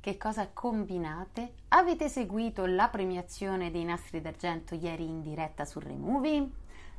Che cosa combinate? Avete seguito la premiazione dei nastri d'argento ieri in diretta su Removie?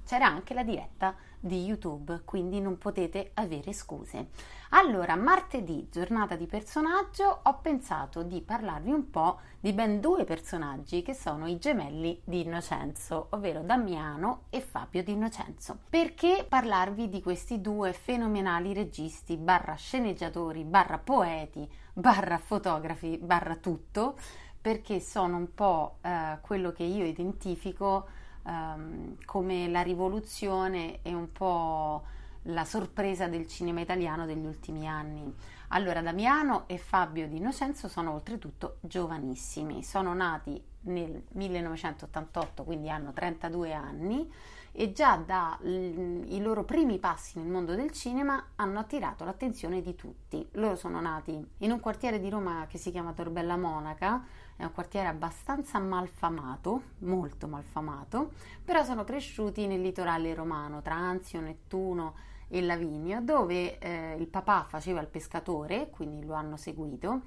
C'era anche la diretta di YouTube, quindi non potete avere scuse. Allora, martedì, giornata di personaggio, ho pensato di parlarvi un po' di ben due personaggi che sono i gemelli di Innocenzo, ovvero Damiano e Fabio di Innocenzo. Perché parlarvi di questi due fenomenali registi, barra sceneggiatori, barra poeti, barra fotografi, barra tutto? Perché sono un po' eh, quello che io identifico um, come la rivoluzione e un po' la sorpresa del cinema italiano degli ultimi anni. Allora, Damiano e Fabio Di Innocenzo sono oltretutto giovanissimi, sono nati nel 1988, quindi hanno 32 anni e già dai loro primi passi nel mondo del cinema hanno attirato l'attenzione di tutti. Loro sono nati in un quartiere di Roma che si chiama Torbella Monaca, è un quartiere abbastanza malfamato, molto malfamato, però sono cresciuti nel litorale romano, tra Anzio, Nettuno e Lavinio, dove eh, il papà faceva il pescatore, quindi lo hanno seguito,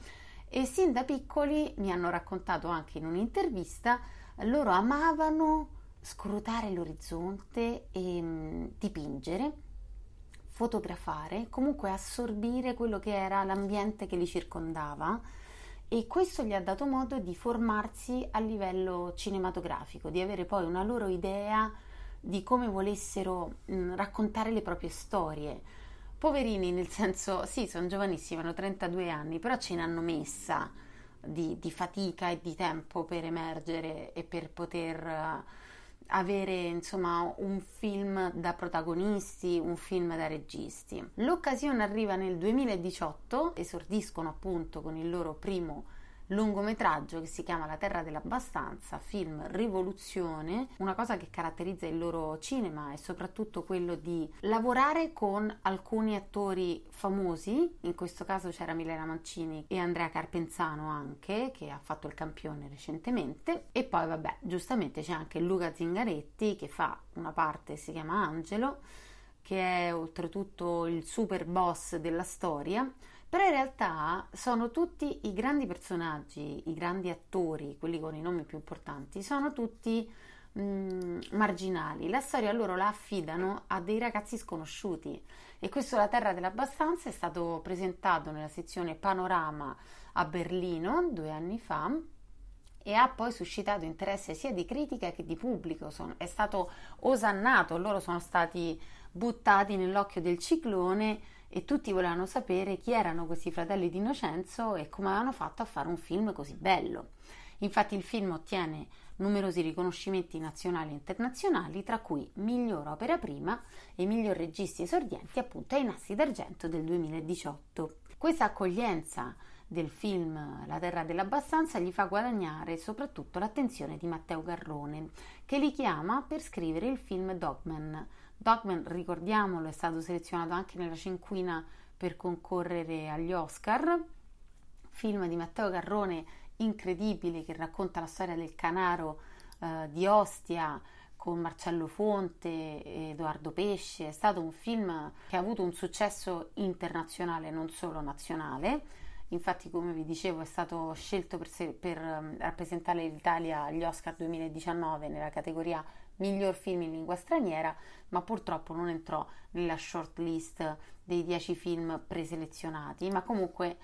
e sin da piccoli mi hanno raccontato anche in un'intervista, loro amavano scrutare l'orizzonte e mm, dipingere, fotografare, comunque assorbire quello che era l'ambiente che li circondava e questo gli ha dato modo di formarsi a livello cinematografico, di avere poi una loro idea di come volessero mh, mm, raccontare le proprie storie. Poverini, nel senso, sì, sono giovanissimi, hanno 32 anni, però ce ne hanno messa di, di fatica e di tempo per emergere e per poter avere insomma un film da protagonisti, un film da registi. L'occasione arriva nel 2018, esordiscono appunto con il loro primo lungometraggio che si chiama La Terra dell'Abbastanza, film rivoluzione. Una cosa che caratterizza il loro cinema è soprattutto quello di lavorare con alcuni attori famosi, in questo caso c'era Milena Mancini e Andrea Carpenzano anche, che ha fatto il campione recentemente, e poi vabbè, giustamente c'è anche Luca Zingaretti che fa una parte, si chiama Angelo, che è oltretutto il super boss della storia però in realtà sono tutti i grandi personaggi, i grandi attori, quelli con i nomi più importanti, sono tutti marginali. La storia loro la affidano a dei ragazzi sconosciuti e questo La Terra dell'Abbastanza è stato presentato nella sezione Panorama a Berlino due anni fa e ha poi suscitato interesse sia di critica che di pubblico, sono, è stato osannato, loro sono stati buttati nell'occhio del ciclone e tutti volevano sapere chi erano questi fratelli di Innocenzo e come avevano fatto a fare un film così bello. Infatti il film ottiene numerosi riconoscimenti nazionali e internazionali, tra cui miglior opera prima e miglior registi esordienti appunto ai Nassi d'Argento del 2018. Questa accoglienza del film La Terra dell'Abbastanza gli fa guadagnare soprattutto l'attenzione di Matteo Garrone, che li chiama per scrivere il film Dogman, Dogman, ricordiamolo, è stato selezionato anche nella cinquina per concorrere agli Oscar. Film di Matteo Garrone incredibile che racconta la storia del canaro eh, di Ostia con Marcello Fonte e Edoardo Pesce. È stato un film che ha avuto un successo internazionale, non solo nazionale. Infatti, come vi dicevo, è stato scelto per, se, per um, rappresentare l'Italia agli Oscar 2019 nella categoria miglior film in lingua straniera, ma purtroppo non entrò nella short list dei 10 film preselezionati, ma comunque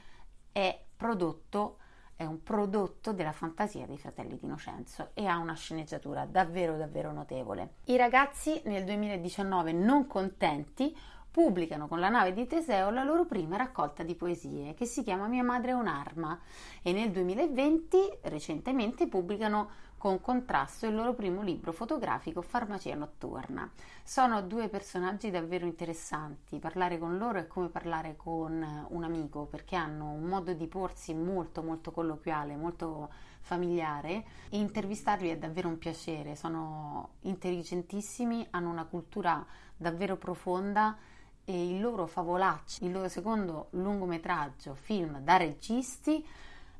è prodotto è un prodotto della fantasia dei fratelli di Innocenzo e ha una sceneggiatura davvero davvero notevole. I ragazzi nel 2019 non contenti pubblicano con la nave di Teseo la loro prima raccolta di poesie che si chiama Mia madre è un'arma. E nel 2020 recentemente pubblicano con contrasto il loro primo libro fotografico Farmacia notturna. Sono due personaggi davvero interessanti, parlare con loro è come parlare con un amico perché hanno un modo di porsi molto molto colloquiale, molto familiare. E intervistarli è davvero un piacere, sono intelligentissimi, hanno una cultura davvero profonda e il loro favolacci, il loro secondo lungometraggio film da registi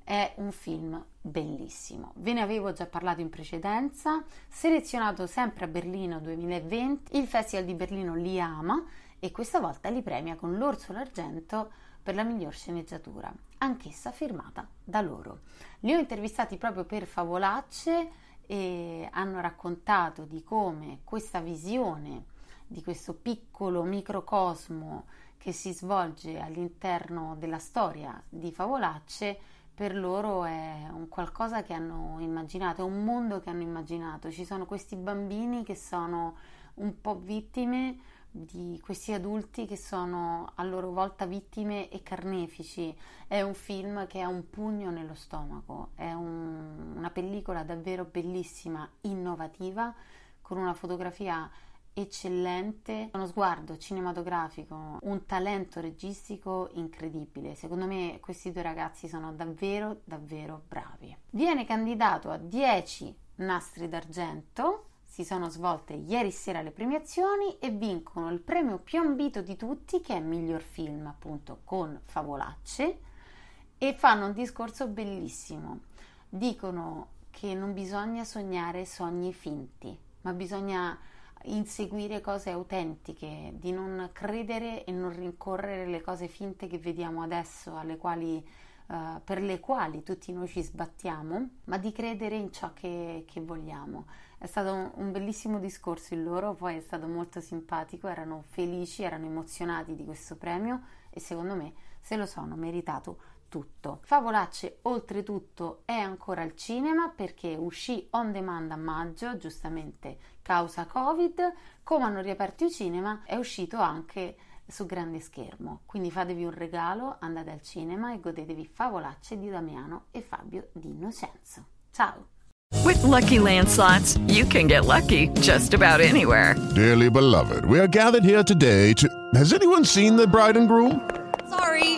è un film bellissimo. Ve ne avevo già parlato in precedenza, selezionato sempre a Berlino 2020, il Festival di Berlino li ama e questa volta li premia con l'Orso d'Argento per la miglior sceneggiatura, anch'essa firmata da loro. Li ho intervistati proprio per favolacce e hanno raccontato di come questa visione di questo piccolo microcosmo che si svolge all'interno della storia di favolacce per loro è un qualcosa che hanno immaginato, è un mondo che hanno immaginato. Ci sono questi bambini che sono un po' vittime di questi adulti che sono a loro volta vittime e carnefici. È un film che ha un pugno nello stomaco, è un, una pellicola davvero bellissima, innovativa, con una fotografia eccellente, uno sguardo cinematografico, un talento registico incredibile. Secondo me questi due ragazzi sono davvero davvero bravi. Viene candidato a 10 nastri d'argento si sono svolte ieri sera le premiazioni e vincono il premio più ambito di tutti che è miglior film appunto con Favolacce e fanno un discorso bellissimo. Dicono che non bisogna sognare sogni finti, ma bisogna inseguire cose autentiche, di non credere e non rincorrere le cose finte che vediamo adesso, quali, uh, per le quali tutti noi ci sbattiamo, ma di credere in ciò che, che vogliamo. È stato un, un, bellissimo discorso il loro, poi è stato molto simpatico, erano felici, erano emozionati di questo premio e secondo me se lo sono meritato tutto. Favolacce oltretutto è ancora al cinema perché uscì on demand a maggio, giustamente causa Covid, come hanno riaperto i cinema è uscito anche su grande schermo. Quindi fatevi un regalo, andate al cinema e godetevi Favolacce di Damiano e Fabio di Innocenzo. Ciao! With lucky landslots, you can get lucky just about anywhere. Dearly beloved, we are gathered here today to. Has anyone seen the bride and groom? Sorry,